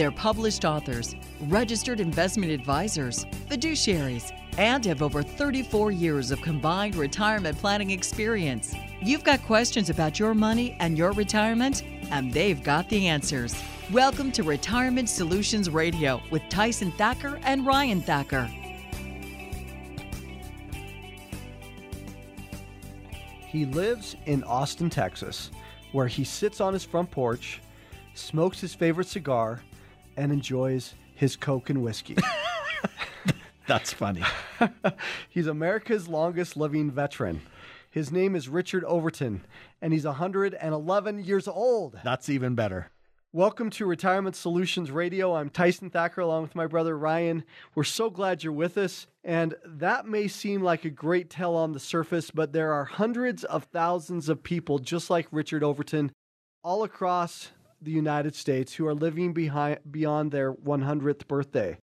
They're published authors, registered investment advisors, fiduciaries, and have over 34 years of combined retirement planning experience. You've got questions about your money and your retirement, and they've got the answers. Welcome to Retirement Solutions Radio with Tyson Thacker and Ryan Thacker. He lives in Austin, Texas, where he sits on his front porch, smokes his favorite cigar, and enjoys his Coke and whiskey. That's funny. he's America's longest living veteran. His name is Richard Overton, and he's 111 years old. That's even better. Welcome to Retirement Solutions Radio. I'm Tyson Thacker along with my brother Ryan. We're so glad you're with us. And that may seem like a great tell on the surface, but there are hundreds of thousands of people just like Richard Overton all across the United States who are living behind, beyond their 100th birthday.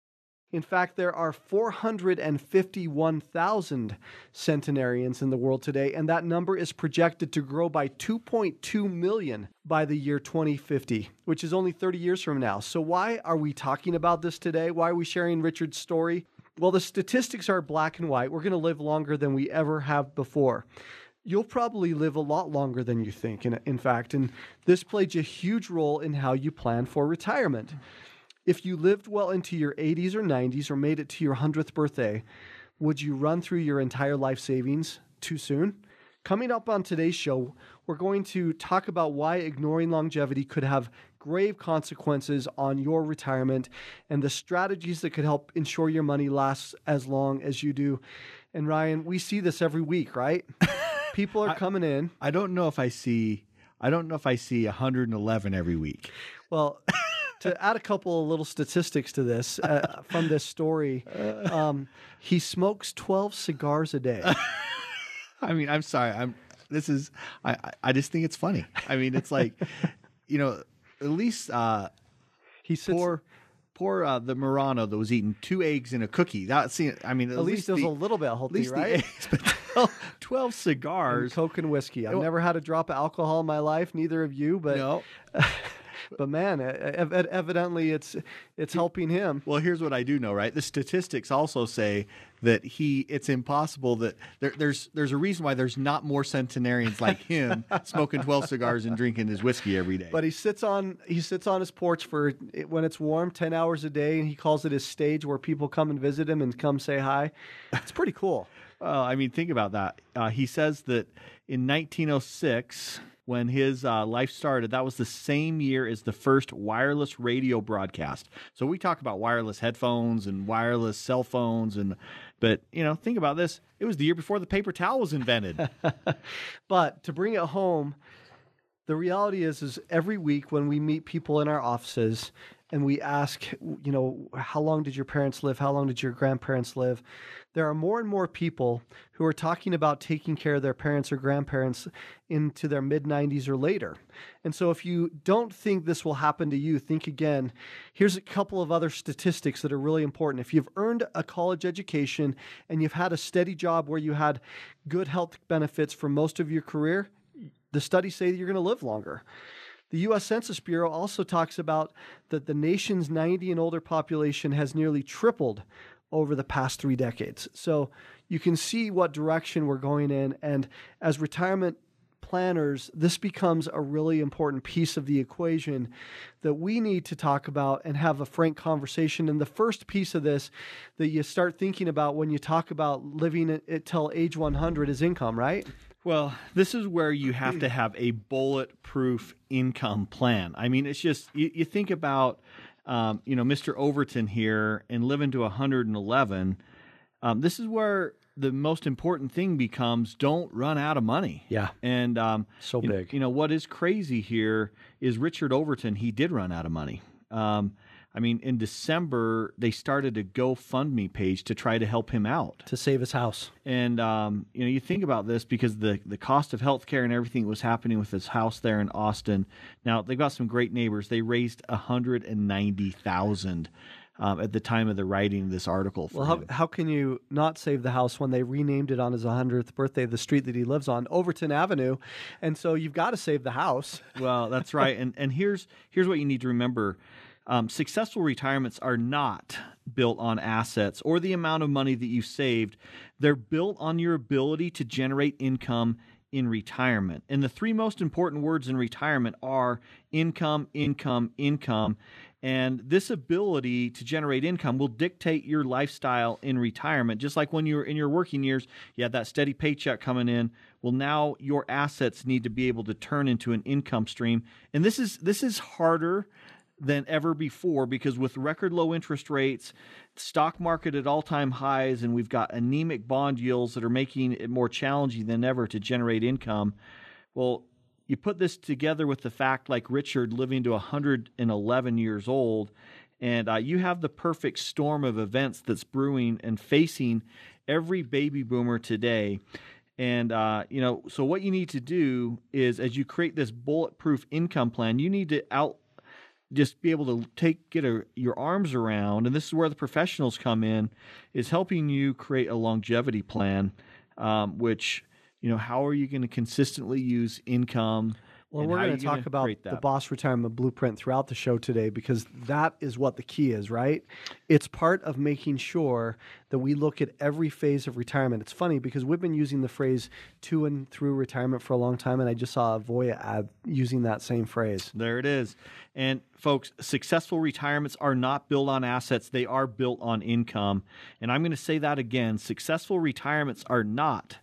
In fact, there are 451,000 centenarians in the world today, and that number is projected to grow by 2.2 million by the year 2050, which is only 30 years from now. So, why are we talking about this today? Why are we sharing Richard's story? Well, the statistics are black and white. We're going to live longer than we ever have before you'll probably live a lot longer than you think, in, in fact. And this plays a huge role in how you plan for retirement. If you lived well into your 80s or 90s or made it to your 100th birthday, would you run through your entire life savings too soon? Coming up on today's show, we're going to talk about why ignoring longevity could have grave consequences on your retirement and the strategies that could help ensure your money lasts as long as you do. And Ryan, we see this every week, right? people are coming in. I don't know if I see. I don't know if I see 111 every week. Well, to add a couple of little statistics to this uh, from this story, um, he smokes 12 cigars a day. I mean, I'm sorry. I'm. This is. I. I just think it's funny. I mean, it's like, you know, at least uh, he sits, poor poor uh, the Morano that was eating two eggs and a cookie. That I mean, at, at least, least it was the, a little bit healthy, right? Eggs, but 12, 12 cigars, and Coke and whiskey. I've never had a drop of alcohol in my life. Neither of you, but no. but man, evidently it's it's helping him. Well, here's what I do know, right? The statistics also say that he it's impossible that there, there's there's a reason why there's not more centenarians like him smoking 12 cigars and drinking his whiskey every day. But he sits on he sits on his porch for when it's warm, 10 hours a day, and he calls it his stage where people come and visit him and come say hi. It's pretty cool. Well, I mean, think about that. Uh, he says that in 1906 when his uh, life started, that was the same year as the first wireless radio broadcast. So we talk about wireless headphones and wireless cell phones, and but you know, think about this: it was the year before the paper towel was invented. but to bring it home, the reality is, is every week when we meet people in our offices and we ask, you know, how long did your parents live? How long did your grandparents live? there are more and more people who are talking about taking care of their parents or grandparents into their mid 90s or later. And so, if you don't think this will happen to you, think again. Here's a couple of other statistics that are really important. If you've earned a college education and you've had a steady job where you had good health benefits for most of your career, the studies say that you're going to live longer. The US Census Bureau also talks about that the nation's 90 and older population has nearly tripled over the past three decades. So you can see what direction we're going in. And as retirement planners, this becomes a really important piece of the equation that we need to talk about and have a frank conversation. And the first piece of this that you start thinking about when you talk about living it till age 100 is income, right? Well, this is where you have to have a bulletproof income plan. I mean, it's just, you, you think about um, you know, Mr. Overton here and living to 111. Um, this is where the most important thing becomes don't run out of money. Yeah. And um, So you know- big. You know what is crazy here is Richard Overton. He did run out of money. Um, I mean, in December they started a GoFundMe page to try to help him out. to save his house. And um, you know, you think about this because the the cost of healthcare and everything that was happening with his house there in Austin. Now they've got some great neighbors. They raised a hundred and ninety thousand um, at the time of the writing of this article. For Well, how, how can you not save the house when they renamed it on his 100th birthday, the street that he lives on, Overton Avenue? And so you've got to save the house. Well, that's right. And and here's here's what you need to remember. Um, successful retirements are not built on assets or the amount of money that you've saved. They're built on your ability to generate income in retirement. And the three most important words in retirement are income, income, income. And this ability to generate income will dictate your lifestyle in retirement. Just like when you were in your working years, you had that steady paycheck coming in. Well, now your assets need to be able to turn into an income stream. And this is this is harder than ever before because with record low interest rates, stock market at all-time highs and we've got anemic bond yields that are making it more challenging than ever to generate income. Well, you put this together with the fact like Richard living to 111 years old and uh, you have the perfect storm of events that's brewing and facing every baby boomer today. And uh, you know, so what you need to do is, as you create this bulletproof income plan, you need to out just be able to take get a, your arms around, and this is where the professionals come in, is helping you create a longevity plan, um, which you know, how are you going to consistently use income? Well, we're going to talk about the boss retirement blueprint throughout the show today because that is what the key is, right? It's part of making sure that we look at every phase of retirement. It's funny because we've been using the phrase to and through retirement for a long time, and I just saw a Voya ad using that same phrase. There it is. And folks, successful retirements are not built on assets, they are built on income. And I'm going to say that again successful retirements are not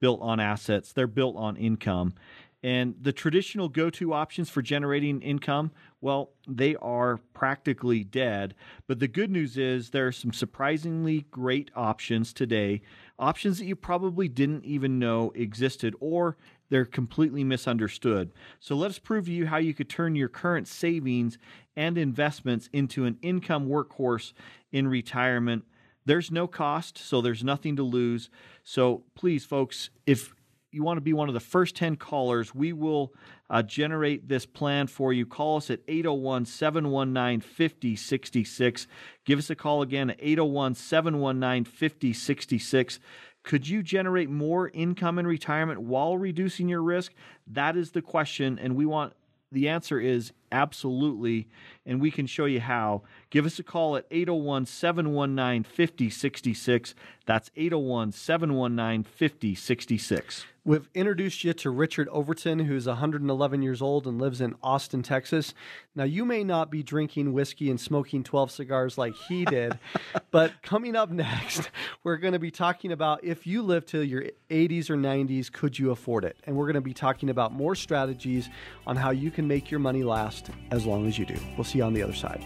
built on assets, they're built on income. And the traditional go to options for generating income, well, they are practically dead. But the good news is there are some surprisingly great options today, options that you probably didn't even know existed or they're completely misunderstood. So let us prove to you how you could turn your current savings and investments into an income workhorse in retirement. There's no cost, so there's nothing to lose. So please, folks, if you want to be one of the first 10 callers, we will uh, generate this plan for you. Call us at 801 719 5066. Give us a call again at 801 719 5066. Could you generate more income in retirement while reducing your risk? That is the question, and we want the answer is absolutely, and we can show you how. Give us a call at 801 719 5066. That's 801 719 5066. We've introduced you to Richard Overton, who's 111 years old and lives in Austin, Texas. Now, you may not be drinking whiskey and smoking 12 cigars like he did, but coming up next, we're going to be talking about if you live till your 80s or 90s, could you afford it? And we're going to be talking about more strategies on how you can make your money last as long as you do. We'll see you on the other side.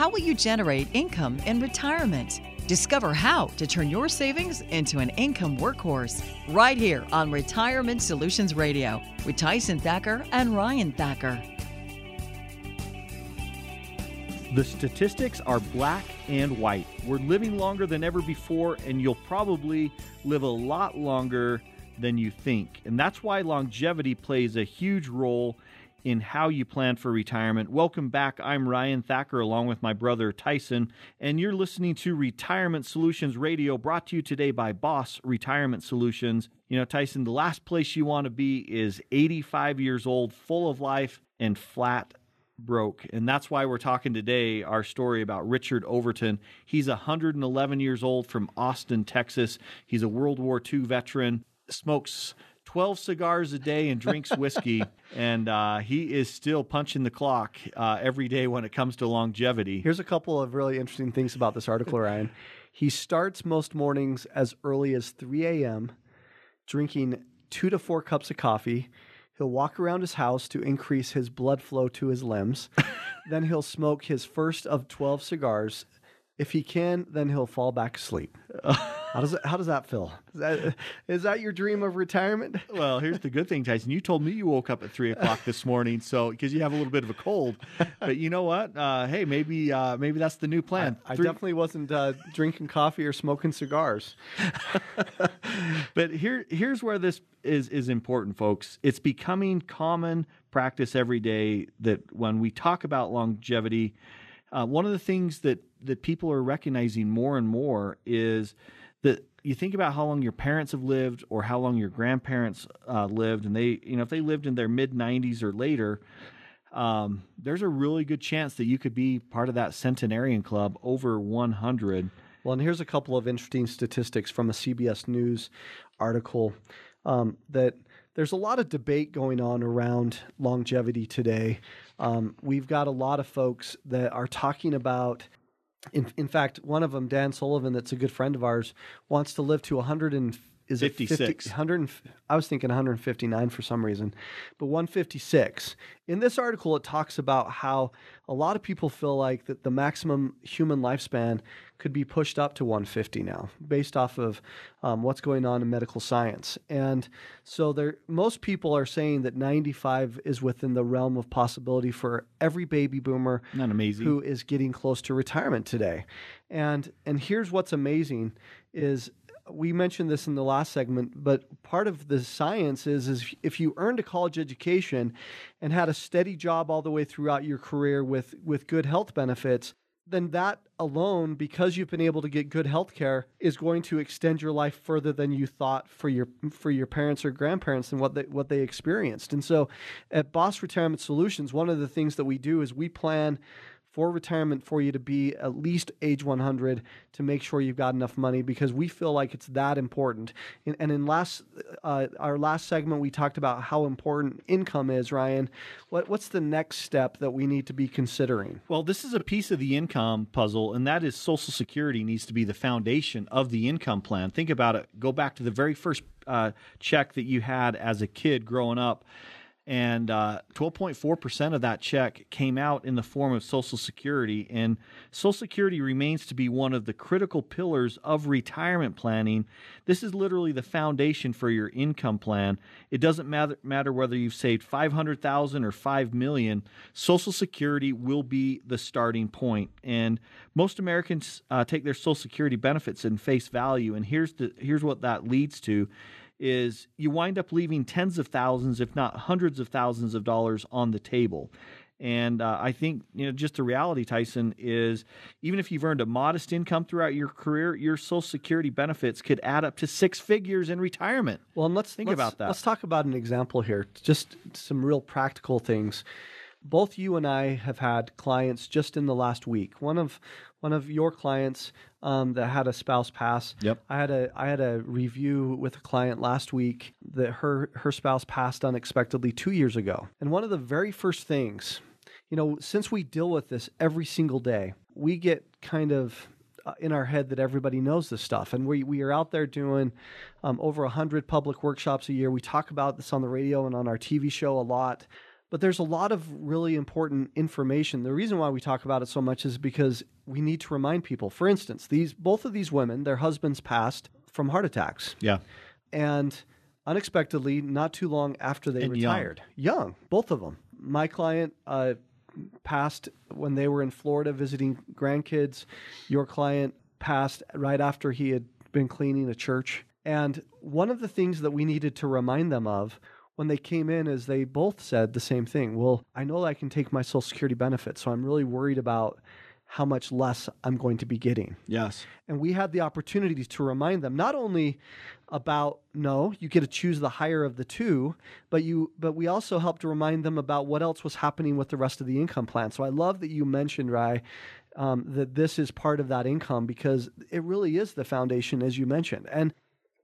How will you generate income in retirement? Discover how to turn your savings into an income workhorse right here on Retirement Solutions Radio with Tyson Thacker and Ryan Thacker. The statistics are black and white. We're living longer than ever before, and you'll probably live a lot longer than you think. And that's why longevity plays a huge role in how you plan for retirement. Welcome back. I'm Ryan Thacker along with my brother Tyson, and you're listening to Retirement Solutions Radio brought to you today by Boss Retirement Solutions. You know, Tyson, the last place you want to be is 85 years old, full of life, and flat broke. And that's why we're talking today our story about Richard Overton. He's 111 years old from Austin, Texas. He's a World War II veteran, smokes 12 cigars a day and drinks whiskey. and uh, he is still punching the clock uh, every day when it comes to longevity. Here's a couple of really interesting things about this article, Ryan. He starts most mornings as early as 3 a.m., drinking two to four cups of coffee. He'll walk around his house to increase his blood flow to his limbs. then he'll smoke his first of 12 cigars. If he can, then he'll fall back asleep. How does it, how does that feel? Is that, is that your dream of retirement? Well, here's the good thing, Tyson. You told me you woke up at three o'clock this morning, so because you have a little bit of a cold. But you know what? Uh, hey, maybe uh, maybe that's the new plan. I Three- definitely wasn't uh, drinking coffee or smoking cigars. but here here's where this is is important folks it's becoming common practice every day that when we talk about longevity uh, one of the things that that people are recognizing more and more is that you think about how long your parents have lived or how long your grandparents uh, lived and they you know if they lived in their mid 90s or later um, there's a really good chance that you could be part of that centenarian club over 100 Well, and here's a couple of interesting statistics from a CBS News article um, that there's a lot of debate going on around longevity today. Um, we've got a lot of folks that are talking about. In, in fact, one of them, Dan Sullivan, that's a good friend of ours, wants to live to 100 is it 50 100 I was thinking 159 for some reason, but 156. In this article, it talks about how a lot of people feel like that the maximum human lifespan could be pushed up to 150 now, based off of um, what's going on in medical science. And so, there, most people are saying that 95 is within the realm of possibility for every baby boomer Isn't amazing? who is getting close to retirement today. And and here's what's amazing is we mentioned this in the last segment, but part of the science is is if you earned a college education and had a steady job all the way throughout your career with with good health benefits, then that alone, because you've been able to get good health care, is going to extend your life further than you thought for your for your parents or grandparents and what they what they experienced. And so at Boss Retirement Solutions, one of the things that we do is we plan for retirement for you to be at least age 100 to make sure you've got enough money because we feel like it's that important. And, and in last uh, our last segment, we talked about how important income is. Ryan, what, what's the next step that we need to be considering? Well, this is a piece of the income puzzle, and that is Social Security needs to be the foundation of the income plan. Think about it. Go back to the very first uh, check that you had as a kid growing up, and uh, 12.4% of that check came out in the form of Social Security. And Social Security remains to be one of the critical pillars of retirement planning. This is literally the foundation for your income plan. It doesn't matter, matter whether you've saved 500,000 or 5 million, Social Security will be the starting point. And most Americans uh, take their Social Security benefits in face value. And here's the here's what that leads to is you wind up leaving tens of thousands, if not hundreds of thousands of dollars on the table. And uh, I think you know just the reality, Tyson, is even if you've earned a modest income throughout your career, your Social Security benefits could add up to six figures in retirement. Well, and let's Think let's- about that. Let's talk about an example here. Just some real practical things. Both you and I have had clients just in the last week. One of one of your clients um, that had a spouse pass. Yep. I had a I had a review with a client last week that her her spouse passed unexpectedly two years ago. And one of the very first things, you know, since we deal with this every single day, we get kind of uh, in our head that everybody knows this stuff. And we, we are out there doing um, over 100 public workshops a year. We talk about this on the radio and on our TV show a lot. But there's a lot of really important information. The reason why we talk about it so much is because we need to remind people. For instance, these both of these women, their husbands passed from heart attacks Yeah. and unexpectedly, not too long after they And young. retired, young. both of them. My client uh, passed when they were in Florida visiting grandkids. Your client passed right after he had been cleaning a church. And one of the things that we needed to remind them of when they came in is they both said the same thing. Well, I know that I can take my Social Security benefits, so I'm really worried about how much less I'm going to be getting Yes. and we had the opportunity to remind them not only about no you get to choose the higher of the two but you but we also helped to remind them about what else was happening with the rest of the income plan so i love that you mentioned Rai, um, that this is part of that income because it really is the foundation as you mentioned and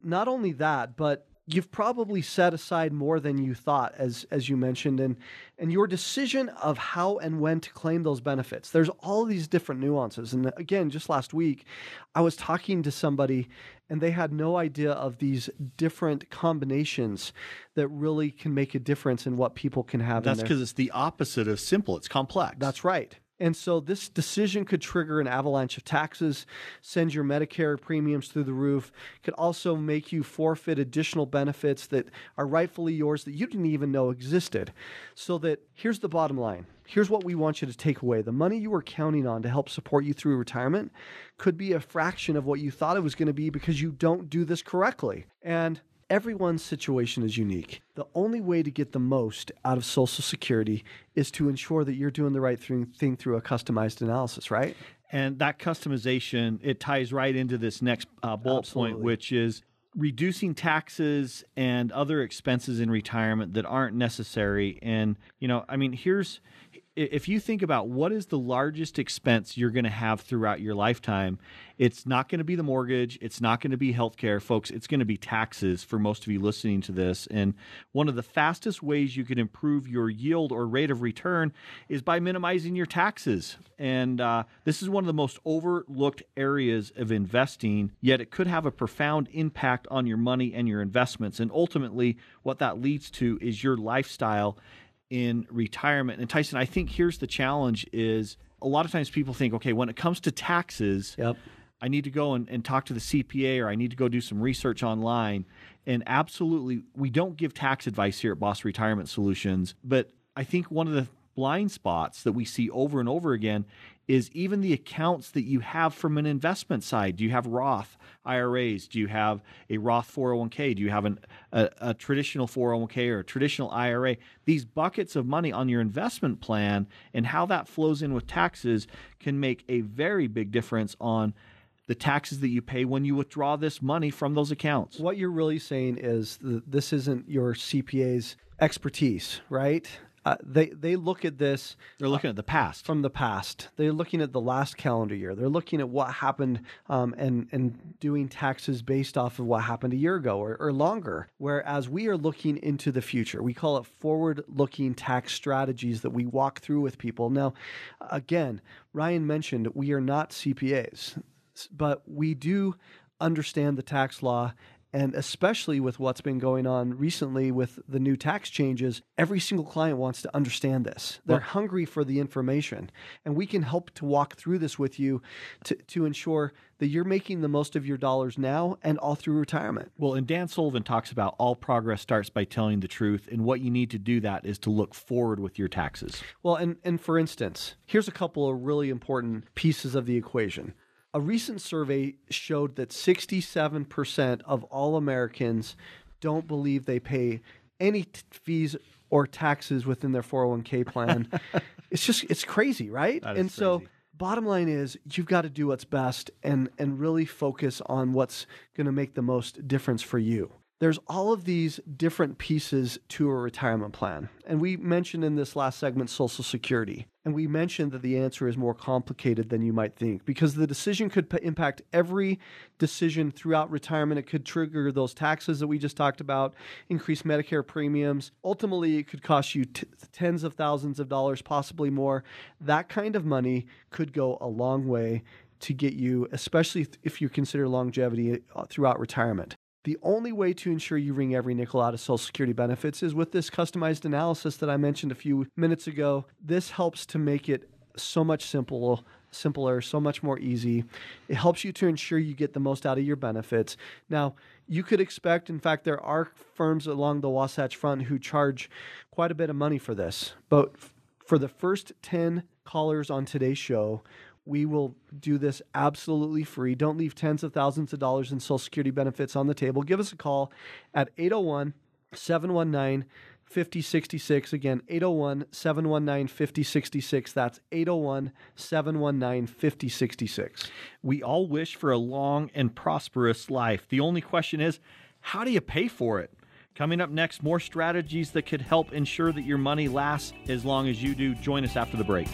not only that but you've probably set aside more than you thought as as you mentioned and and your decision of how and when to claim those benefits there's all these different nuances and again just last week i was talking to somebody and they had no idea of these different combinations that really can make a difference in what people can have That's because it's the opposite of simple. It's complex. that's right. And so this decision could trigger an avalanche of taxes, send your Medicare premiums through the roof, could also make you forfeit additional benefits that are rightfully yours that you didn't even know existed. So that here's the bottom line. Here's what we want you to take away. The money you were counting on to help support you through retirement could be a fraction of what you thought it was going to be because you don't do this correctly. And Everyone's situation is unique. The only way to get the most out of Social Security is to ensure that you're doing the right thing, through a customized analysis, right? And that customization, it ties right into this next uh, bullet point, which is reducing taxes and other expenses in retirement that aren't necessary. And, you know, I mean, here's if you think about what is the largest expense you're going to have throughout your lifetime, it's not going to be the mortgage, it's not going to be healthcare, folks, it's going to be taxes for most of you listening to this. And one of the fastest ways you can improve your yield or rate of return is by minimizing your taxes. And uh, this is one of the most overlooked areas of investing, yet it could have a profound impact on your money and your investments. And ultimately, what that leads to is your lifestyle in retirement. And Tyson, I think here's the challenge is a lot of times people think, okay, when it comes to taxes, Yep. I need to go and, and talk to the CPA or I need to go do some research online. And absolutely, we don't give tax advice here at Boss Retirement Solutions. But I think one of the blind spots that we see over and over again is even the accounts that you have from an investment side. Do you have Roth IRAs? Do you have a Roth 401k? Do you have an, a, a traditional 401k or a traditional IRA? These buckets of money on your investment plan and how that flows in with taxes can make a very big difference on the taxes that you pay when you withdraw this money from those accounts. What you're really saying is this isn't your CPA's expertise, right? Uh, they they look at this They're looking at the past. from the past. They're looking at the last calendar year. They're looking at what happened um, and and doing taxes based off of what happened a year ago or, or longer. Whereas we are looking into the future. We call it forward-looking tax strategies that we walk through with people. Now, again, Ryan mentioned we are not CPAs, but we do understand the tax law and especially with what's been going on recently with the new tax changes, every single client wants to understand this. They're hungry for the information. And we can help to walk through this with you to, to ensure that you're making the most of your dollars now and all through retirement. Well, and Dan Sullivan talks about all progress starts by telling the truth, and what you need to do that is to look forward with your taxes. Well, and, and for instance, here's a couple of really important pieces of the equation. A recent survey showed that 67% of all Americans don't believe they pay any t- fees or taxes within their 401k plan. it's just it's crazy, right? And so bottom line is you've got to do what's best and and really focus on what's going to make the most difference for you. There's all of these different pieces to a retirement plan. And we mentioned in this last segment Social Security. And we mentioned that the answer is more complicated than you might think because the decision could p- impact every decision throughout retirement. It could trigger those taxes that we just talked about, increase Medicare premiums. Ultimately, it could cost you t- tens of thousands of dollars, possibly more. That kind of money could go a long way to get you, especially if you consider longevity uh, throughout retirement. The only way to ensure you wring every nickel out of Social Security benefits is with this customized analysis that I mentioned a few minutes ago. This helps to make it so much simple, simpler, so much more easy. It helps you to ensure you get the most out of your benefits. Now, you could expect, in fact, there are firms along the Wasatch Front who charge quite a bit of money for this. But for the first 10 callers on today's show, we will do this absolutely free. Don't leave tens of thousands of dollars in Social Security benefits on the table. Give us a call at 801 719 5066. Again, 801 719 5066. That's 801 719 5066. We all wish for a long and prosperous life. The only question is, how do you pay for it? Coming up next, more strategies that could help ensure that your money lasts as long as you do. Join us after the break.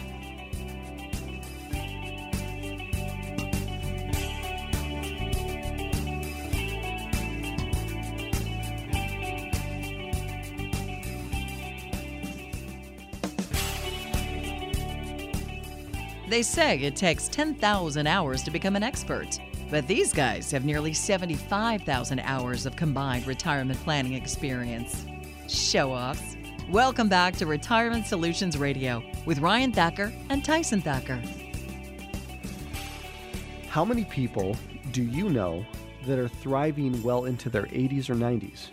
They say it takes 10,000 hours to become an expert, but these guys have nearly 75,000 hours of combined retirement planning experience. Show offs. Welcome back to Retirement Solutions Radio with Ryan Thacker and Tyson Thacker. How many people do you know that are thriving well into their 80s or 90s,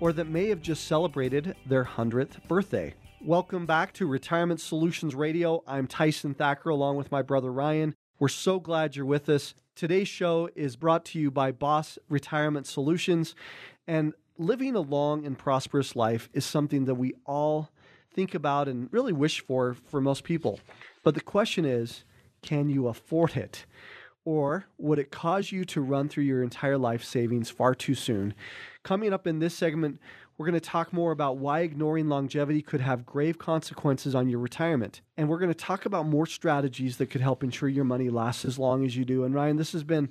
or that may have just celebrated their 100th birthday? Welcome back to Retirement Solutions Radio. I'm Tyson Thacker along with my brother Ryan. We're so glad you're with us. Today's show is brought to you by Boss Retirement Solutions. And living a long and prosperous life is something that we all think about and really wish for for most people. But the question is can you afford it? Or would it cause you to run through your entire life savings far too soon? Coming up in this segment, we're going to talk more about why ignoring longevity could have grave consequences on your retirement. And we're going to talk about more strategies that could help ensure your money lasts as long as you do. And Ryan, this has been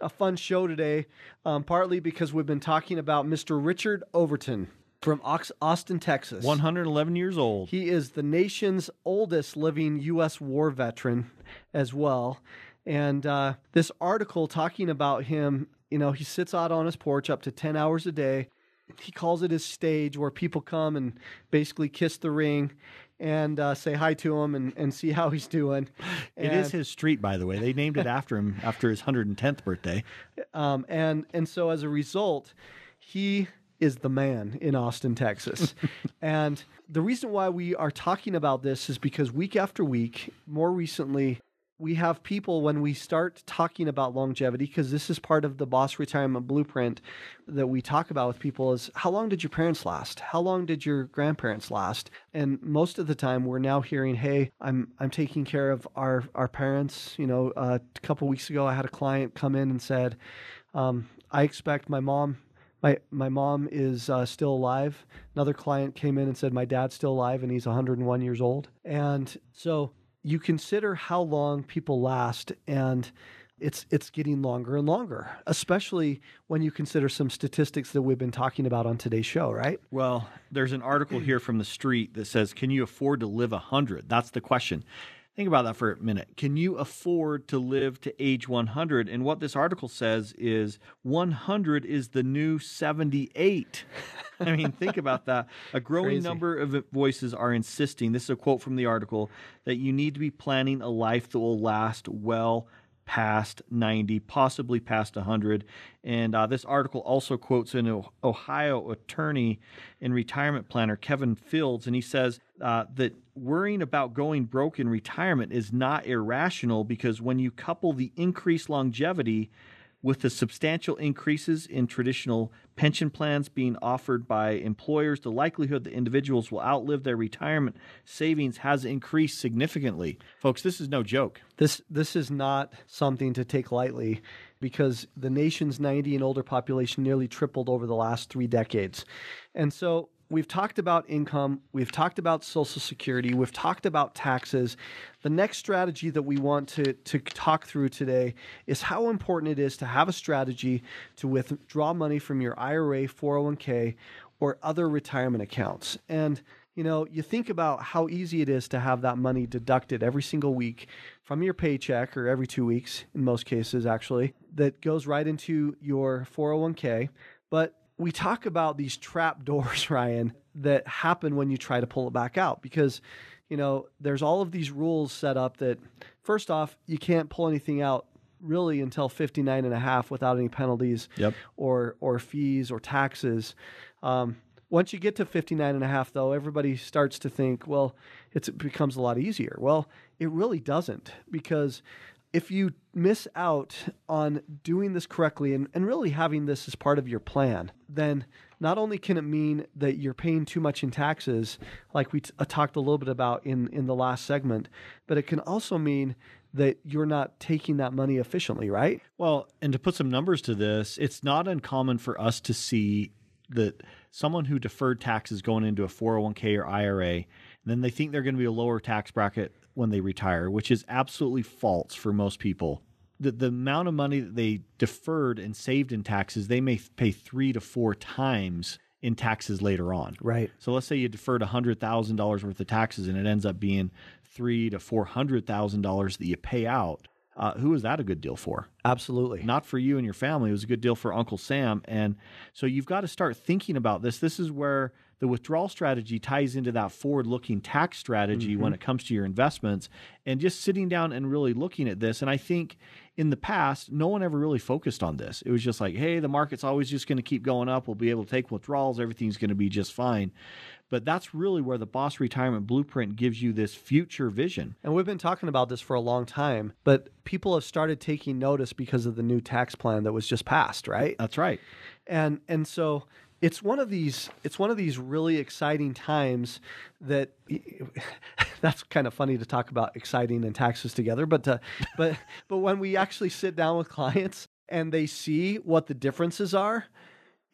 a fun show today, um, partly because we've been talking about Mr. Richard Overton from Austin, Texas. 111 years old. He is the nation's oldest living U.S. war veteran as well. And uh, this article talking about him, you know, he sits out on his porch up to 10 hours a day he calls it his stage where people come and basically kiss the ring and uh, say hi to him and, and see how he's doing. And, it is his street, by the way. They named it after him after his 110th birthday. Um, and and so as a result, he is the man in Austin, Texas. and the reason why we are talking about this is because week after week, more recently, we have people when we start talking about longevity because this is part of the boss retirement blueprint that we talk about with people is how long did your parents last how long did your grandparents last and most of the time we're now hearing hey i'm i'm taking care of our our parents you know uh, a couple weeks ago i had a client come in and said um, i expect my mom my my mom is uh, still alive. Another client came in and said my dad's still alive and he's 101 years old. And so you consider how long people last and it's it's getting longer and longer, especially when you consider some statistics that we've been talking about on today's show, right? Well, there's an article here from the street that says, "Can you afford to live a 100?" That's the question. Think about that for a minute. Can you afford to live to age 100? And what this article says is 100 is the new 78. I mean, think about that. A growing Crazy. number of voices are insisting, this is a quote from the article, that you need to be planning a life that will last well past 90, possibly past 100. And uh, this article also quotes an Ohio attorney and retirement planner, Kevin Fields, and he says uh, that worrying about going broke in retirement is not irrational because when you couple the increased longevity with the substantial increases in traditional pension plans being offered by employers, the likelihood that individuals will outlive their retirement savings has increased significantly. Folks, this is no joke. This this is not something to take lightly because the nation's 90 and older population nearly tripled over the last 3 decades. And so we've talked about income, we've talked about Social Security, we've talked about taxes. The next strategy that we want to, to talk through today is how important it is to have a strategy to withdraw money from your IRA, 401k, or other retirement accounts. And you know, you think about how easy it is to have that money deducted every single week from your paycheck, or every two weeks in most cases, actually, that goes right into your 401k. But we talk about these trap doors, Ryan, that happen when you try to pull it back out because, you know, there's all of these rules set up that, first off, you can't pull anything out really until 59 and a half without any penalties yep. or, or fees or taxes. Um, once you get to 59 and a half, though, everybody starts to think, well, it becomes a lot easier. Well, it really doesn't because if you miss out on doing this correctly and, and really having this as part of your plan, then not only can it mean that you're paying too much in taxes, like we t- uh, talked a little bit about in, in the last segment, but it can also mean that you're not taking that money efficiently, right? Well, and to put some numbers to this, it's not uncommon for us to see that someone who deferred taxes going into a 401k or IRA, and then they think they're going to be a lower tax bracket when they retire, which is absolutely false for most people. The, the amount of money that they deferred and saved in taxes, they may pay three to four times in taxes later on. Right. So let's say you deferred $100,000 worth of taxes and it ends up being three to four hundred thousand dollars that you pay out, uh, who is that a good deal for? Absolutely. Not for you and your family. It was a good deal for Uncle Sam. And so you've got to start thinking about this. This is where the withdrawal strategy ties into that forward looking tax strategy when mm-hmm. it comes to your investments and just sitting down and really looking at this. And I think in the past, no one ever really focused on this. It was just like, hey, the market's always just going to keep going up. We'll be able to take withdrawals. Everything's going to be just fine. But that's really where the Boss Retirement Blueprint gives you this future vision. And we've been talking about this for a long time, but people have started taking notice because of the new tax plan that was just passed, right? That's right. and and so it's one of these it's one of these really exciting times that that's kind of funny to talk about exciting and taxes together but uh, but but when we actually sit down with clients and they see what the differences are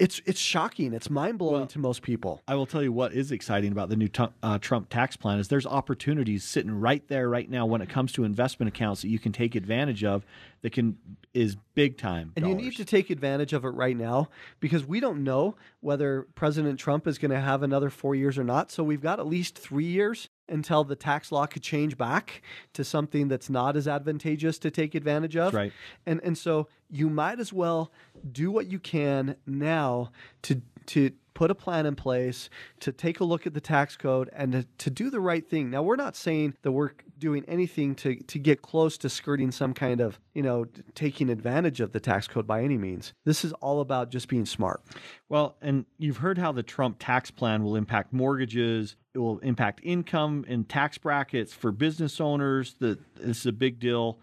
it's it's shocking it's mind-blowing Well, to most people I will tell you what is exciting about the new tu- uh, Trump tax plan is there's opportunities sitting right there right now when it comes to investment accounts that you can take advantage of that can is big time. And you need to take advantage of it right now because we don't know whether President Trump is going to have another four years or not. So we've got at least three years until the tax law could change back to something that's not as advantageous to take advantage of. Right. And and so you might as well do what you can now to to put a plan in place to take a look at the tax code and to, to do the right thing. Now we're not saying that we're doing anything to to get close to skirting some kind of, you know, taking advantage of the tax code by any means. This is all about just being smart. Well, and you've heard how the Trump tax plan will impact mortgages. It will impact income and tax brackets for business owners. That this is a big deal.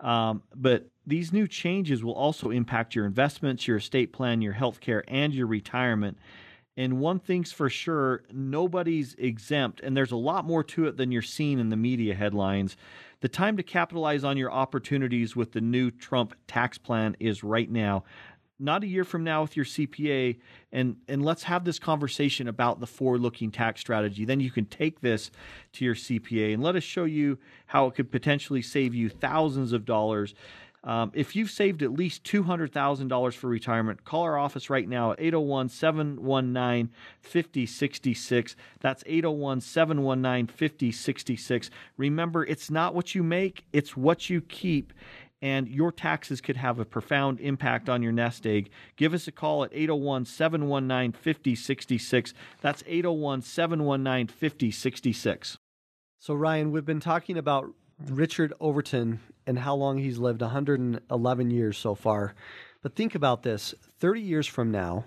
Um, but these new changes will also impact your investments, your estate plan, your health care, and your retirement. And one thing's for sure nobody's exempt, and there's a lot more to it than you're seeing in the media headlines. The time to capitalize on your opportunities with the new Trump tax plan is right now not a year from now with your CPA and and let's have this conversation about the forward-looking tax strategy. Then you can take this to your CPA and let us show you how it could potentially save you thousands of dollars. Um, if you've saved at least $200,000 for retirement, call our office right now at 801 719 5066. That's 801 719 5066. Remember, it's not what you make, it's what you keep and your taxes could have a profound impact on your nest egg. Give us a call at 801 719 5066. That's 801 719 5066. So Ryan, we've been talking about Richard Overton and how long he's lived 111 years so far. But think about this 30 years from now,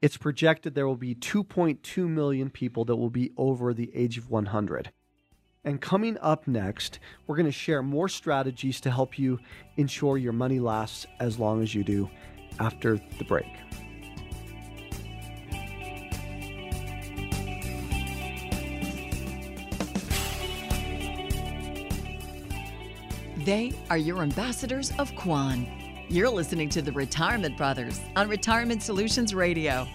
it's projected there will be 2.2 million people that will be over the age of 100. And coming up next, we're going to share more strategies to help you ensure your money lasts as long as you do after the break. They are your ambassadors of Quan. You're listening to the Retirement Brothers on Retirement Solutions Radio.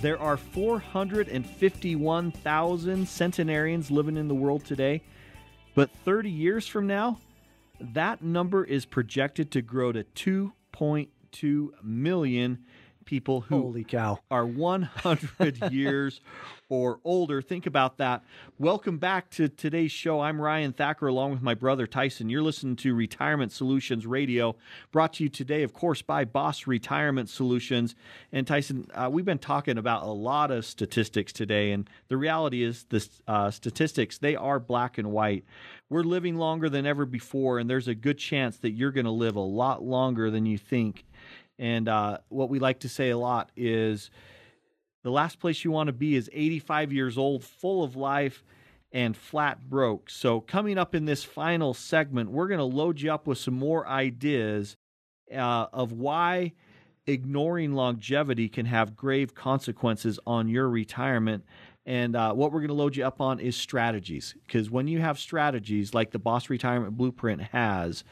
There are 451,000 centenarians living in the world today, but 30 years from now, that number is projected to grow to 2.2 million people who Holy cow. are 100 years or older. Think about that. Welcome back to today's show. I'm Ryan Thacker along with my brother Tyson. You're listening to Retirement Solutions Radio, brought to you today, of course, by Boss Retirement Solutions. And Tyson, uh, we've been talking about a lot of statistics today, and the reality is the uh, statistics, they are black and white. We're living longer than ever before, and there's a good chance that you're going to live a lot longer than you think. And uh, what we like to say a lot is the last place you want to be is 85 years old, full of life, and flat broke. So, coming up in this final segment, we're going to load you up with some more ideas uh, of why ignoring longevity can have grave consequences on your retirement. And uh, what we're going to load you up on is strategies. Because when you have strategies like the Boss Retirement Blueprint has,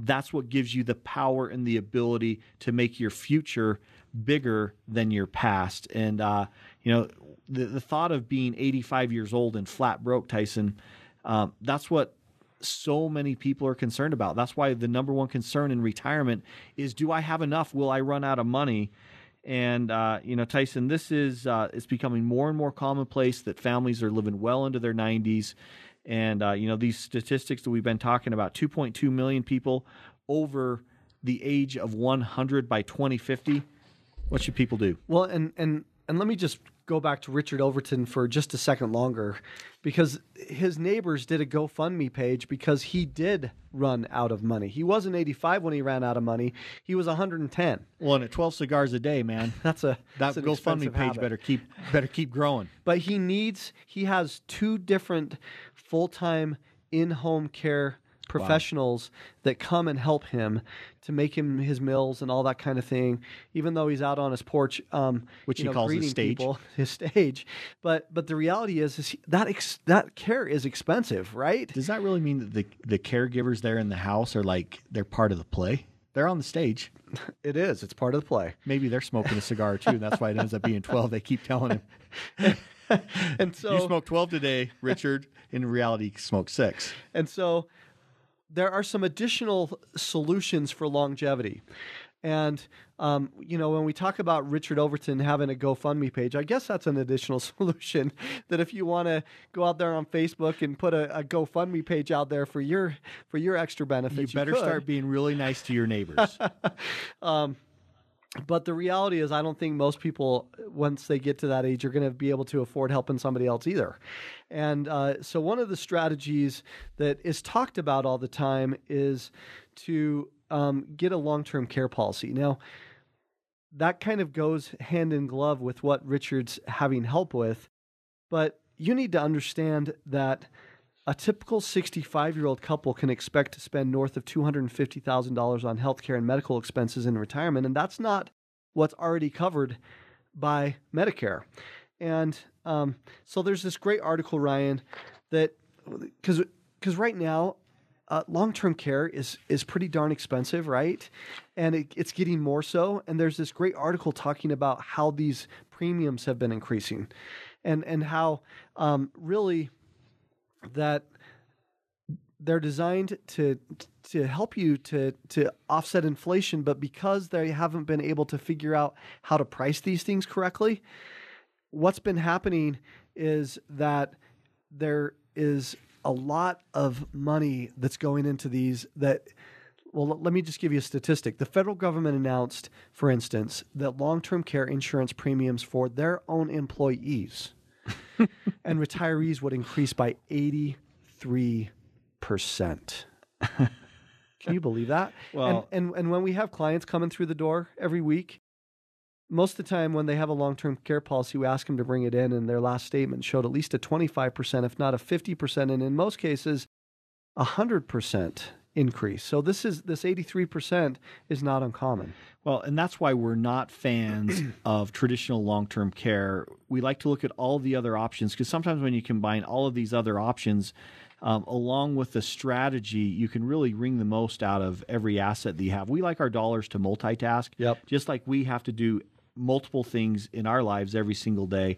that's what gives you the power and the ability to make your future bigger than your past. And, uh, you know, the, the thought of being 85 years old and flat broke, Tyson, um, that's what so many people are concerned about. That's why the number one concern in retirement is do I have enough? Will I run out of money? And uh, you know, Tyson, this is uh, it's becoming more and more commonplace that families are living well into their 90s. And uh, you know, these statistics that we've been talking about: 2.2 million people over the age of 100 by 2050. What should people do? Well, and and and let me just go back to Richard Overton for just a second longer because his neighbors did a GoFundMe page because he did run out of money. He wasn't 85 when he ran out of money. He was 110. Well, and at 12 cigars a day, man. That's a that that's GoFundMe page habit. better keep better keep growing. But he needs he has two different full-time in-home care professionals that come and help him to make him his meals and all that kind of thing. Even though he's out on his porch, um, Which he know, calls his stage. people, his stage. But but the reality is, is he, that ex, that care is expensive, right? Does that really mean that the the caregivers there in the house are like they're part of the play? They're on the stage. It is. It's part of the play. Maybe they're smoking a cigar too, and that's why it ends up being 12. They keep telling him, And so "You smoke 12 today, Richard." In reality, he smoked six. And so there are some additional solutions for longevity. And, um, you know, when we talk about Richard Overton having a GoFundMe page, I guess that's an additional solution. That if you want to go out there on Facebook and put a, a GoFundMe page out there for your for your extra benefits, You better could. start being really nice to your neighbors. But the reality is, I don't think most people, once they get to that age, are going to be able to afford helping somebody else either. And uh, so, one of the strategies that is talked about all the time is to um, get a long term care policy. Now, that kind of goes hand in glove with what Richard's having help with. But you need to understand that a typical 65 year old couple can expect to spend north of $250,000 on healthcare and medical expenses in retirement. And that's not what's already covered by Medicare. And um, so there's this great article, Ryan, that because because right now uh, long-term care is is pretty darn expensive, right? And it, it's getting more so. And there's this great article talking about how these premiums have been increasing, and and how um, really that they're designed to to help you to to offset inflation, but because they haven't been able to figure out how to price these things correctly, what's been happening is that there is a lot of money that's going into these that well let me just give you a statistic. The federal government announced for instance that long-term care insurance premiums for their own employees and retirees would increase by 83%. Can you believe that? Well- and, and and when we have clients coming through the door every week, most of the time when they have a long-term care policy, we ask them to bring it in, and their last statement showed at least a 25%, if not a 50%, and in most cases, a 100% increase. So this is this 83% is not uncommon. Well, and that's why we're not fans of traditional long term care. We like to look at all the other options because sometimes when you combine all of these other options, um, along with the strategy, you can really wring the most out of every asset that you have. We like our dollars to multitask, Yep. just like we have to do multiple things in our lives every single day.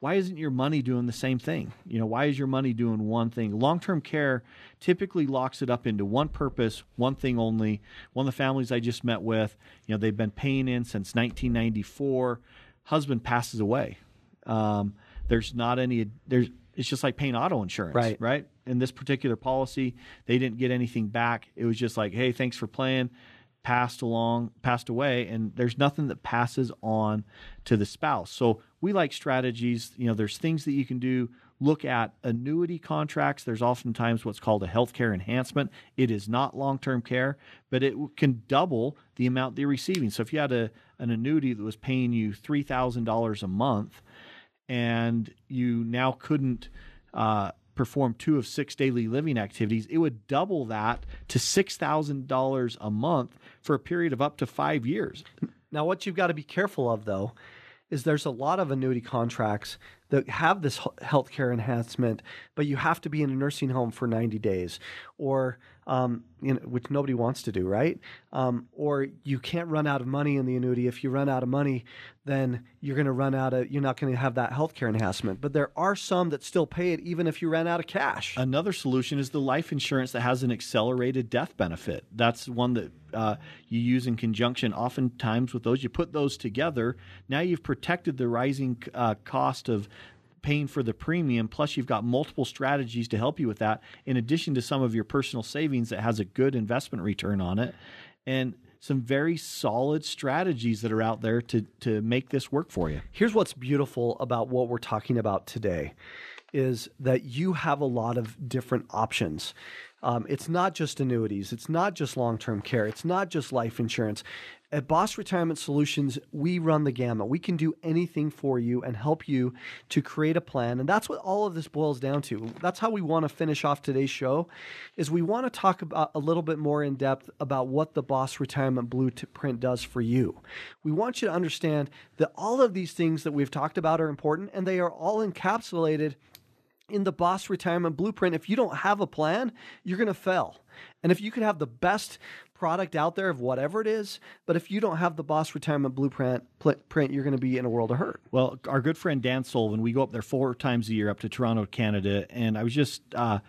Why isn't your money doing the same thing? You know, why is your money doing one thing? Long term care typically locks it up into one purpose, one thing only. One of the families I just met with, you know, they've been paying in since 1994. Husband passes away. Um, there's not any, there's, it's just like paying auto insurance, Right. Right. In this particular policy, they didn't get anything back. It was just like, hey, thanks for playing passed along, passed away, and there's nothing that passes on to the spouse. So we like strategies. You know, there's things that you can do. Look at annuity contracts. There's oftentimes what's called a healthcare enhancement. It is not long-term care, but it can double the amount they're receiving. So if you had a an annuity that was paying you three thousand dollars a month, and you now couldn't uh, perform two of six daily living activities, it would double that to $6,000 a month for a period of up to five years. Now, what you've got to be careful of, though, is there's a lot of annuity contracts that have this healthcare enhancement, but you have to be in a nursing home for 90 days, or um, you know, which nobody wants to do, right? Um, or you can't run out of money in the annuity. If you run out of money, then you're going to run out of. You're not going to have that healthcare enhancement. But there are some that still pay it, even if you ran out of cash. Another solution is the life insurance that has an accelerated death benefit. That's one that uh, you use in conjunction, oftentimes with those. You put those together. Now you've protected the rising uh, cost of paying for the premium plus you've got multiple strategies to help you with that in addition to some of your personal savings that has a good investment return on it and some very solid strategies that are out there to to make this work for you. Here's what's beautiful about what we're talking about today is that you have a lot of different options. Um, it's not just annuities. It's not just long term care. It's not just life insurance. At Boss Retirement Solutions, we run the gamut. We can do anything for you and help you to create a plan. And that's what all of this boils down to. That's how we want to finish off today's show is we want to talk about a little bit more in depth about what the Boss Retirement Blueprint does for you. We want you to understand that all of these things that we've talked about are important and they are all encapsulated in the Boss Retirement Blueprint. If you don't have a plan, you're going to fail. And if you could have the best product out there of whatever it is, but if you don't have the Boss Retirement Blueprint, print, you're going to be in a world of hurt. Well, our good friend Dan Sullivan, we go up there four times a year up to Toronto, Canada, and I was just uh,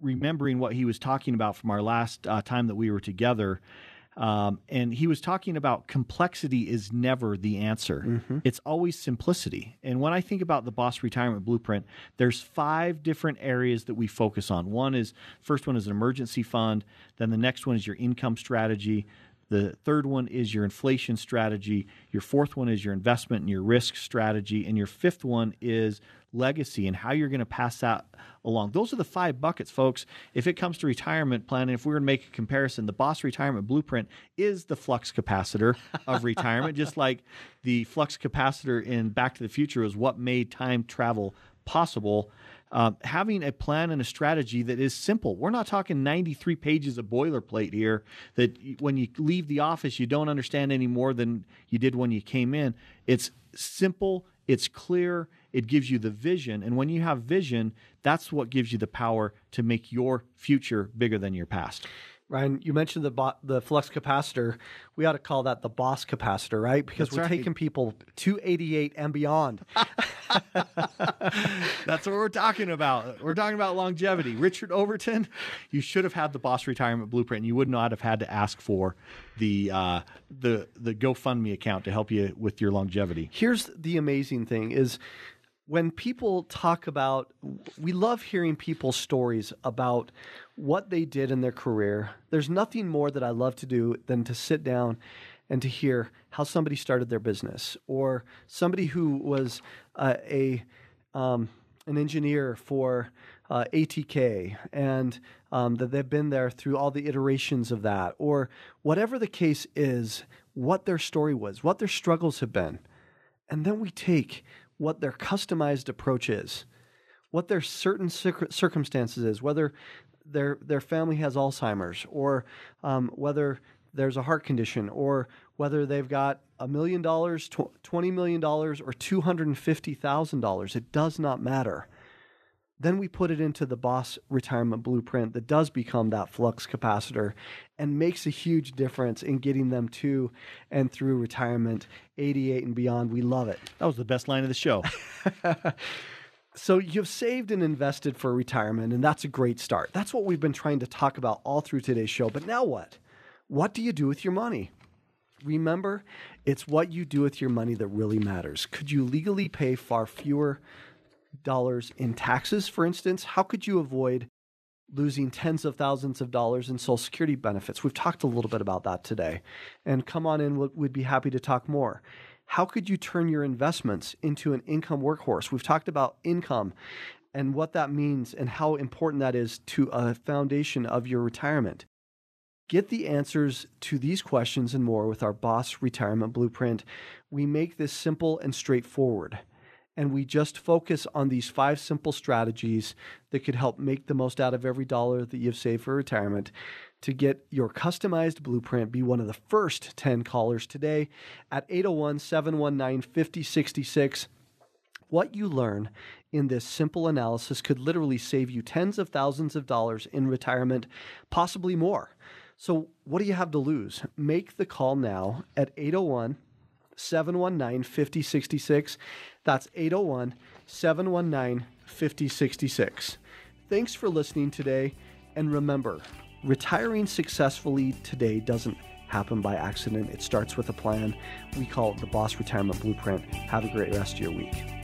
remembering what he was talking about from our last uh, time that we were together. Um, and he was talking about complexity is never the answer. Mm-hmm. It's always simplicity. And when I think about the Boss Retirement Blueprint, there's five different areas that we focus on. One is first one is an emergency fund. Then the next one is your income strategy. The third one is your inflation strategy. Your fourth one is your investment and your risk strategy. And your fifth one is legacy and how you're going to pass that along. Those are the five buckets, folks. If it comes to retirement planning, if we were to make a comparison, the Boss Retirement Blueprint is the flux capacitor of retirement, just like the flux capacitor in Back to the Future is what made time travel possible. Um, having a plan and a strategy that is simple. We're not talking 93 pages of boilerplate here that when you leave the office, you don't understand any more than you did when you came in. It's simple, it's clear, it gives you the vision. And when you have vision, that's what gives you the power to make your future bigger than your past. Ryan, you mentioned the bo- the flux capacitor. We ought to call that the boss capacitor, right? Because That's we're right. taking people to 88 and beyond. That's what we're talking about. We're talking about longevity. Richard Overton, you should have had the boss retirement blueprint. And You would not have had to ask for the uh, the the GoFundMe account to help you with your longevity. Here's the amazing thing: is when people talk about, we love hearing people's stories about what they did in their career. There's nothing more that I love to do than to sit down and to hear how somebody started their business or somebody who was uh, a um, an engineer for uh, ATK and um, that they've been there through all the iterations of that or whatever the case is, what their story was, what their struggles have been. And then we take what their customized approach is, what their certain circumstances is, whether their their family has Alzheimer's or um, whether there's a heart condition or whether they've got a million dollars, twenty million dollars, or two hundred and fifty thousand dollars. It does not matter. Then we put it into the boss retirement blueprint that does become that flux capacitor and makes a huge difference in getting them to and through retirement, 88 and beyond. We love it. That was the best line of the show. so you've saved and invested for retirement, and that's a great start. That's what we've been trying to talk about all through today's show. But now what? What do you do with your money? Remember, it's what you do with your money that really matters. Could you legally pay far fewer dollars in taxes, for instance, how could you avoid losing tens of thousands of dollars in Social Security benefits? We've talked a little bit about that today. And come on in, we'd be happy to talk more. How could you turn your investments into an income workhorse? We've talked about income and what that means and how important that is to a foundation of your retirement. Get the answers to these questions and more with our Boss Retirement Blueprint. We make this simple and straightforward and we just focus on these five simple strategies that could help make the most out of every dollar that you've saved for retirement. To get your customized blueprint, be one of the first 10 callers today at 801 719 5066 What you learn in this simple analysis could literally save you tens of thousands of dollars in retirement, possibly more. So, what do you have to lose? Make the call now at 801 719 5066. That's 801 719 5066. Thanks for listening today. And remember, retiring successfully today doesn't happen by accident. It starts with a plan. We call it the Boss Retirement Blueprint. Have a great rest of your week.